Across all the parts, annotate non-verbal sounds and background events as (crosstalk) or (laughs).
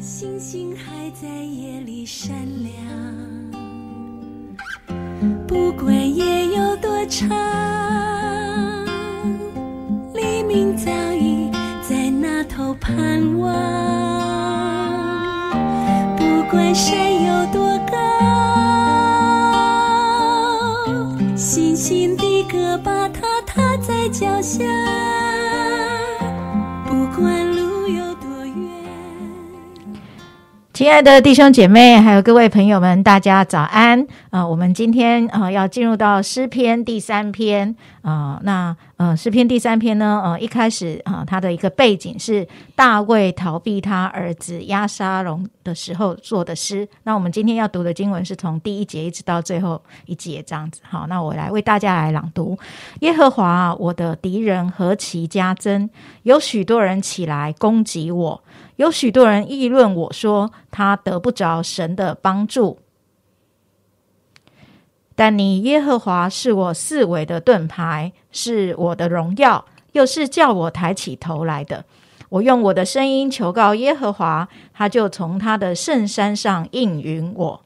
星星还在夜里闪亮，不管夜有多长，黎明早已在那头盼望。不管山有多高，星星的歌把它踏在脚下。不管亲爱的弟兄姐妹，还有各位朋友们，大家早安！啊、我们今天呃要进入到诗篇第三篇啊、那呃诗篇第三篇呢，呃一开始啊、它的一个背景是大卫逃避他儿子押沙龙的时候做的诗。那我们今天要读的经文是从第一节一直到最后一节这样子。好，那我来为大家来朗读：耶和华，我的敌人何其加增，有许多人起来攻击我。有许多人议论我说他得不着神的帮助，但你耶和华是我四围的盾牌，是我的荣耀，又是叫我抬起头来的。我用我的声音求告耶和华，他就从他的圣山上应允我。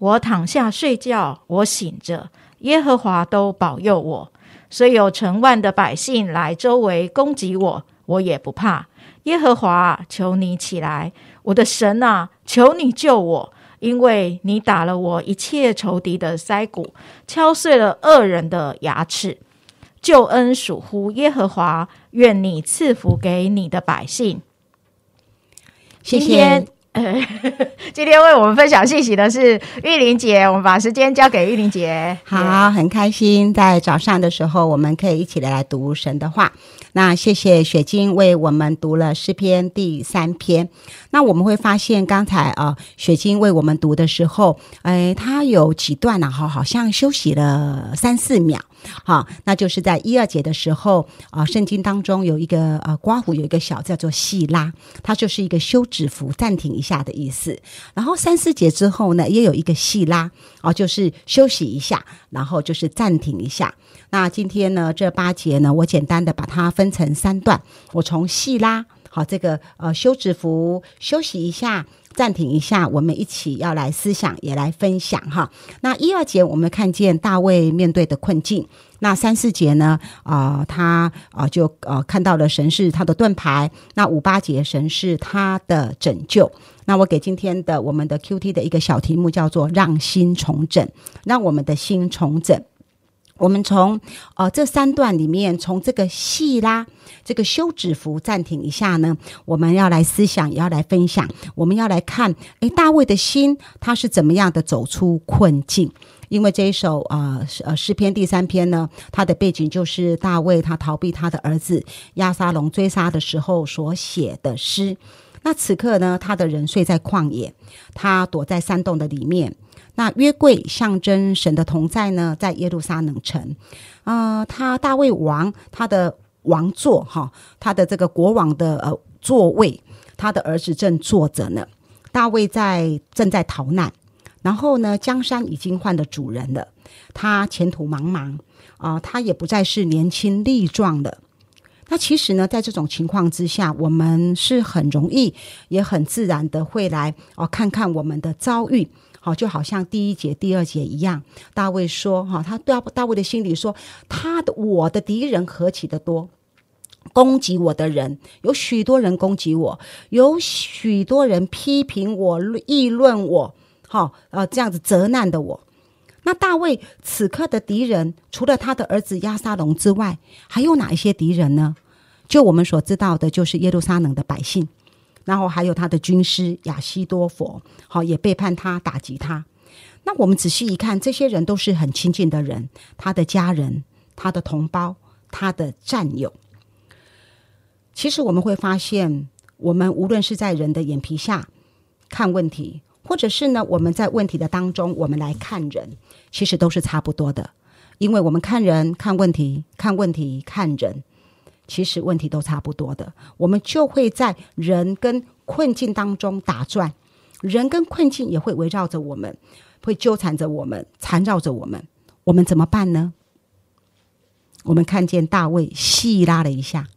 我躺下睡觉，我醒着，耶和华都保佑我。虽有成万的百姓来周围攻击我，我也不怕。耶和华，求你起来，我的神啊，求你救我，因为你打了我一切仇敌的腮骨，敲碎了恶人的牙齿。救恩属乎耶和华，愿你赐福给你的百姓。谢今天 (laughs) 今天为我们分享信息的是玉玲姐，我们把时间交给玉玲姐。好，很开心在早上的时候，我们可以一起来来读神的话。那谢谢雪晶为我们读了诗篇第三篇。那我们会发现，刚才啊、雪晶为我们读的时候，哎，她有几段呢、哈，好像休息了三四秒。好，那就是在一二节的时候啊、圣经当中有一个呃刮胡有一个小叫做细拉，它就是一个休止符，暂停一下的意思。然后三四节之后呢，也有一个细拉啊、就是休息一下，然后就是暂停一下。那今天呢，这八节呢，我简单的把它分分成三段，我从细拉好这个呃休止符休息一下。暂停一下，我们一起要来思想，也来分享哈。那一二节我们看见大卫面对的困境，那三四节呢，啊、他啊、就呃看到了神是他的盾牌，那五八节神是他的拯救。那我给今天的我们的 Q T 的一个小题目叫做“让心重整”，让我们的心重整。我们从呃这三段里面，从这个细拉这个休止符暂停一下呢，我们要来思想，也要来分享，我们要来看，诶，大卫的心他是怎么样的走出困境？因为这一首呃呃诗篇第三篇呢，它的背景就是大卫他逃避他的儿子亚沙龙追杀的时候所写的诗。那此刻呢，他的人睡在旷野，他躲在山洞的里面。那约柜象征神的同在呢，在耶路撒冷城。啊，他大卫王他的王座哈，他的这个国王的呃座位，他的儿子正坐着呢。大卫在正在逃难，然后呢，江山已经换了主人了，他前途茫茫啊、他也不再是年轻力壮的。那其实呢，在这种情况之下，我们是很容易，也很自然的会来哦，看看我们的遭遇。好，就好像第一节、第二节一样，大卫说：“哈，他大大卫的心里说，他的我的敌人何其的多，攻击我的人有许多人攻击我，有许多人批评我、议论我，好，呃，这样子责难的我。那大卫此刻的敌人，除了他的儿子押沙龙之外，还有哪一些敌人呢？就我们所知道的，就是耶路撒冷的百姓，然后还有他的军师亚西多佛，好，也背叛他、打击他。那我们仔细一看，这些人都是很亲近的人，他的家人、他的同胞、他的战友。其实我们会发现，我们无论是在人的眼皮下看问题，或者是呢，我们在问题的当中，我们来看人，其实都是差不多的。因为我们看人、看问题、看问题、看人，其实问题都差不多的。我们就会在人跟困境当中打转，人跟困境也会围绕着我们，会纠缠着我们，缠绕着我们。我们怎么办呢？我们看见大卫细拉了一下，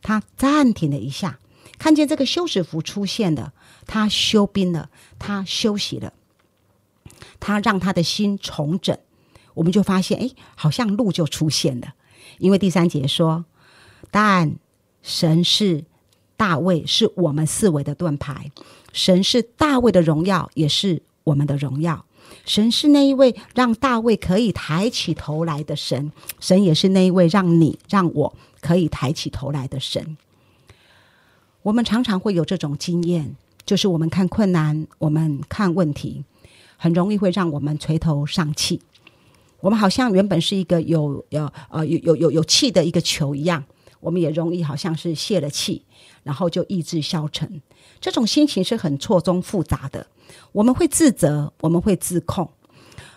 他暂停了一下，看见这个休止符出现了，他休兵了，他休息了，他让他的心重整，我们就发现，哎，好像路就出现了。因为第三节说，但神是大卫，是我们四维的盾牌；神是大卫的荣耀，也是我们的荣耀。神是那一位让大卫可以抬起头来的神，神也是那一位让你让我可以抬起头来的神。我们常常会有这种经验，就是我们看困难，我们看问题，很容易会让我们垂头丧气。我们好像原本是一个有有呃有有有有气的一个球一样，我们也容易好像是泄了气，然后就意志消沉。这种心情是很错综复杂的。我们会自责，我们会自控，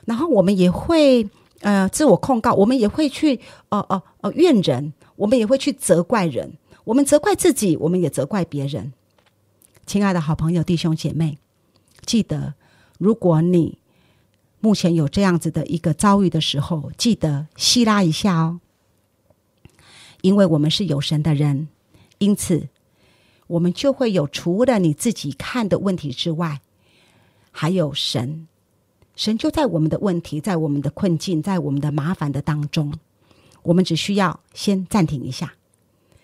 然后我们也会呃自我控告，我们也会去呃呃呃怨人，我们也会去责怪人。我们责怪自己，我们也责怪别人。亲爱的好朋友、弟兄姐妹，记得，如果你目前有这样子的一个遭遇的时候，记得吸拉一下哦，因为我们是有神的人，因此我们就会有除了你自己看的问题之外，还有神，神就在我们的问题、在我们的困境、在我们的麻烦的当中，我们只需要先暂停一下。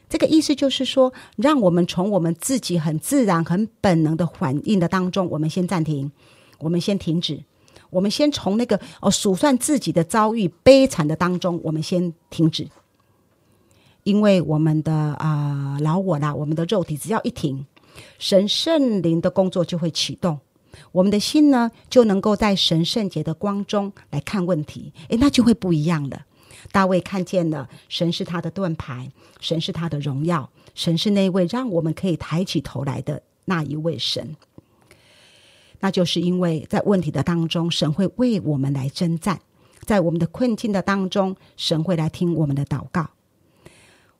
这个意思就是说，让我们从我们自己很自然、很本能的反应的当中，我们先暂停，我们先停止，我们先从那个哦数算自己的遭遇悲惨的当中，我们先停止，因为我们的啊老我啦，我们的肉体只要一停，神圣灵的工作就会启动，我们的心呢就能够在神圣洁的光中来看问题，诶，那就会不一样了。大卫看见了，神是他的盾牌，神是他的荣耀，神是那位让我们可以抬起头来的那一位神。那就是因为在问题的当中，神会为我们来征战；在我们的困境的当中，神会来听我们的祷告。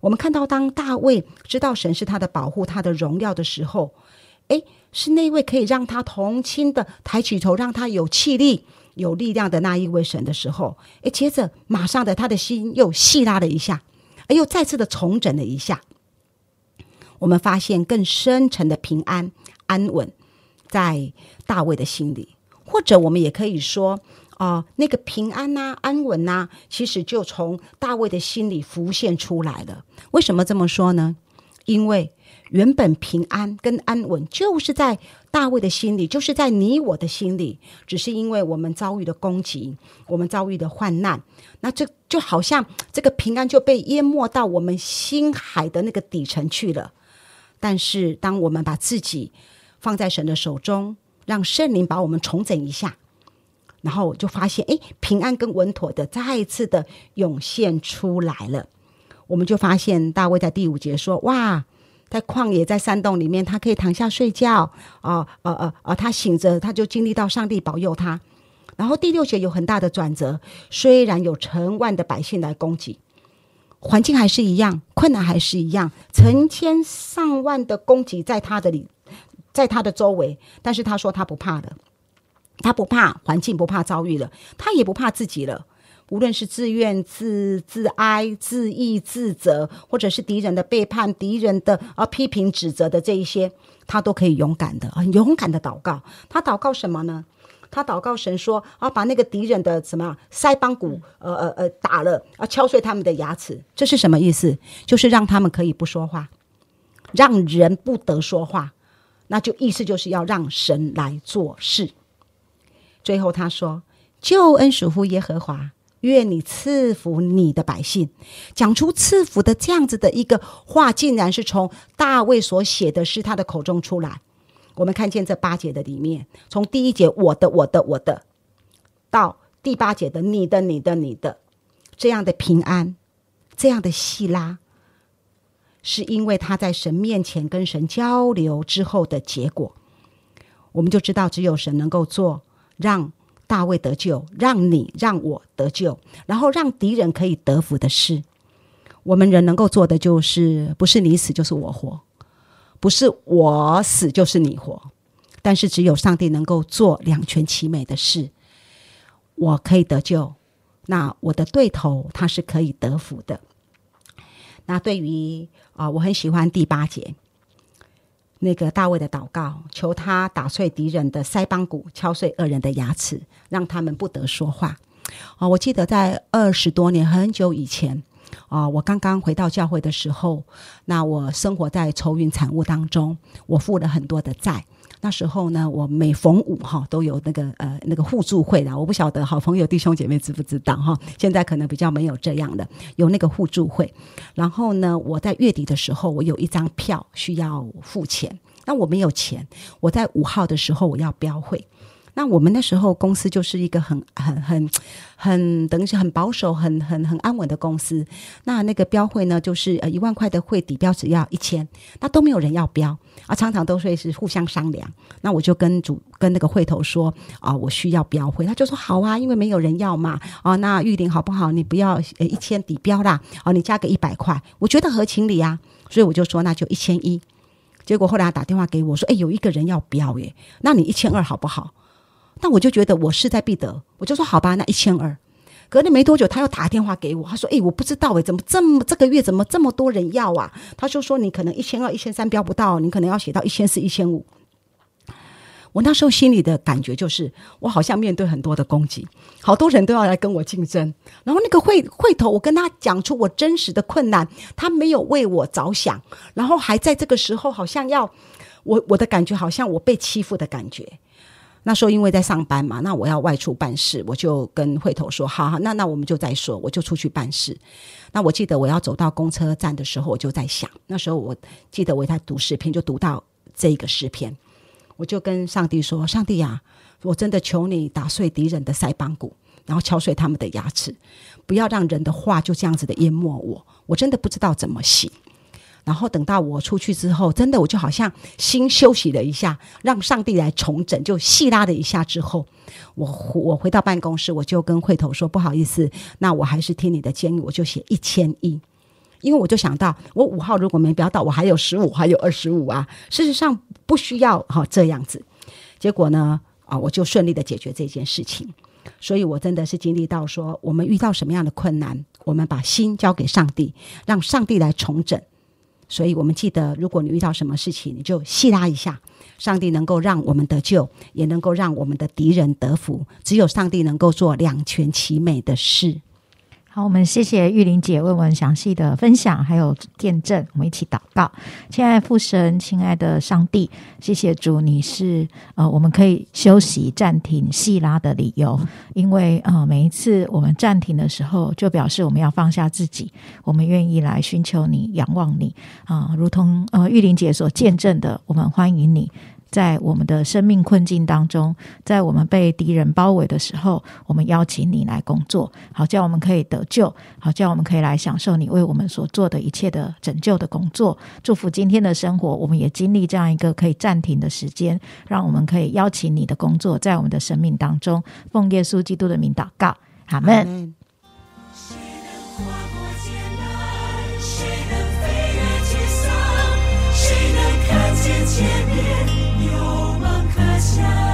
我们看到，当大卫知道神是他的保护、他的荣耀的时候，诶，是那位可以让他同情的抬起头，让他有气力。有力量的那一位神的时候，诶，接着马上的他的心又细拉了一下，哎，又再次的重整了一下。我们发现更深沉的平安安稳在大卫的心里，或者我们也可以说，啊，那个平安呐、安稳呐，其实就从大卫的心里浮现出来了。为什么这么说呢？因为原本平安跟安稳就是在大卫的心里，就是在你我的心里，只是因为我们遭遇的攻击，我们遭遇的患难，那这就好像这个平安就被淹没到我们心海的那个底层去了。但是，当我们把自己放在神的手中，让圣灵把我们重整一下，然后我就发现，哎，平安跟稳妥的再一次的涌现出来了。我们就发现大卫在第五节说：“哇。”在旷野，在山洞里面，他可以躺下睡觉。哦，呃，呃，呃，他醒着，他就经历到上帝保佑他。然后第六节有很大的转折，虽然有成万的百姓来攻击，环境还是一样，困难还是一样，成千上万的攻击在他的里，在他的周围。但是他说他不怕的，他不怕环境，不怕遭遇了，他也不怕自己了。无论是自怨自自哀、自义、自责，或者是敌人的背叛、敌人的啊批评、指责的这一些，他都可以勇敢的、很勇敢的祷告。他祷告什么呢？他祷告神说：“啊，把那个敌人的什么腮帮骨，呃呃呃打了，啊敲碎他们的牙齿。”这是什么意思？就是让他们可以不说话，让人不得说话。那就意思就是要让神来做事。最后他说：“救恩属乎耶和华。”愿你赐福你的百姓，讲出赐福的这样子的一个话，竟然是从大卫所写的诗他的口中出来。我们看见这八节的里面，从第一节“我的我的我的”到第八节的“你的你的你的”，这样的平安，这样的细拉，是因为他在神面前跟神交流之后的结果。我们就知道，只有神能够做让。大卫得救，让你让我得救，然后让敌人可以得福的事，我们人能够做的就是，不是你死就是我活，不是我死就是你活，但是只有上帝能够做两全其美的事。我可以得救，那我的对头他是可以得福的。那对于啊，我很喜欢第八节，那个大卫的祷告，求他打碎敌人的腮帮骨，敲碎恶人的牙齿，让他们不得说话。啊，我记得在二十多年很久以前，啊，我刚刚回到教会的时候，那我生活在愁云惨雾当中，我负了很多的债。那时候呢，我每逢五哈都有那个呃那个互助会的，我不晓得好朋友弟兄姐妹知不知道哈？现在可能比较没有这样的，有那个互助会。然后呢，我在月底的时候，我有一张票需要付钱，那我没有钱，我在五号的时候我要标会。那我们那时候公司就是一个很很很很等于是很保守、很很很安稳的公司。那那个标会呢，就是呃一万块的会底标只要一千，那都没有人要标啊，常常都会是互相商量。那我就跟主跟那个会头说啊，我需要标会，他就说好啊，因为没有人要嘛。哦，那玉林好不好？你不要呃一千底标啦，哦，你加个一百块，我觉得合情理啊。所以我就说那就一千一。结果后来他打电话给我说，哎，有一个人要标耶，那你一千二好不好？那我就觉得我势在必得，我就说好吧，那一千二。隔了没多久，他又打电话给我，他说：“哎，我不知道哎，怎么这么这个月怎么这么多人要啊？”他就说：“你可能一千二、一千三标不到，你可能要写到一千四、一千五。”我那时候心里的感觉就是，我好像面对很多的攻击，好多人都要来跟我竞争。然后那个会会头，我跟他讲出我真实的困难，他没有为我着想，然后还在这个时候好像要我，我的感觉好像我被欺负的感觉。那时候因为在上班嘛，那我要外出办事，我就跟会头说：“好，好，那那我们就再说，我就出去办事。”那我记得我要走到公车站的时候，我就在想，那时候我记得我在读诗篇，就读到这个诗篇，我就跟上帝说：“上帝呀，我真的求你打碎敌人的腮帮骨，然后敲碎他们的牙齿，不要让人的话就这样子的淹没我，我真的不知道怎么行。”然后等到我出去之后，真的我就好像心休息了一下，让上帝来重整，就细拉了一下之后，我我回到办公室，我就跟会头说不好意思，那我还是听你的建议，我就写一千一，因为我就想到我五号如果没标到，我还有十五，还有二十五啊，事实上不需要哈这样子。结果呢啊，我就顺利的解决这件事情，所以我真的是经历到说，我们遇到什么样的困难，我们把心交给上帝，让上帝来重整。所以，我们记得，如果你遇到什么事情，你就细拉一下。上帝能够让我们得救，也能够让我们的敌人得福。只有上帝能够做两全其美的事。好，我们谢谢玉玲姐为我们详细的分享，还有见证。我们一起祷告，亲爱的父神，亲爱的上帝，谢谢主，你是呃，我们可以休息、暂停、细拉的理由。因为呃，每一次我们暂停的时候，就表示我们要放下自己，我们愿意来寻求你、仰望你啊，如同呃玉玲姐所见证的，我们欢迎你。在我们的生命困境当中，在我们被敌人包围的时候，我们邀请你来工作，好叫我们可以得救，好叫我们可以来享受你为我们所做的一切的拯救的工作。祝福今天的生活，我们也经历这样一个可以暂停的时间，让我们可以邀请你的工作在我们的生命当中。奉耶稣基督的名祷告，阿门。见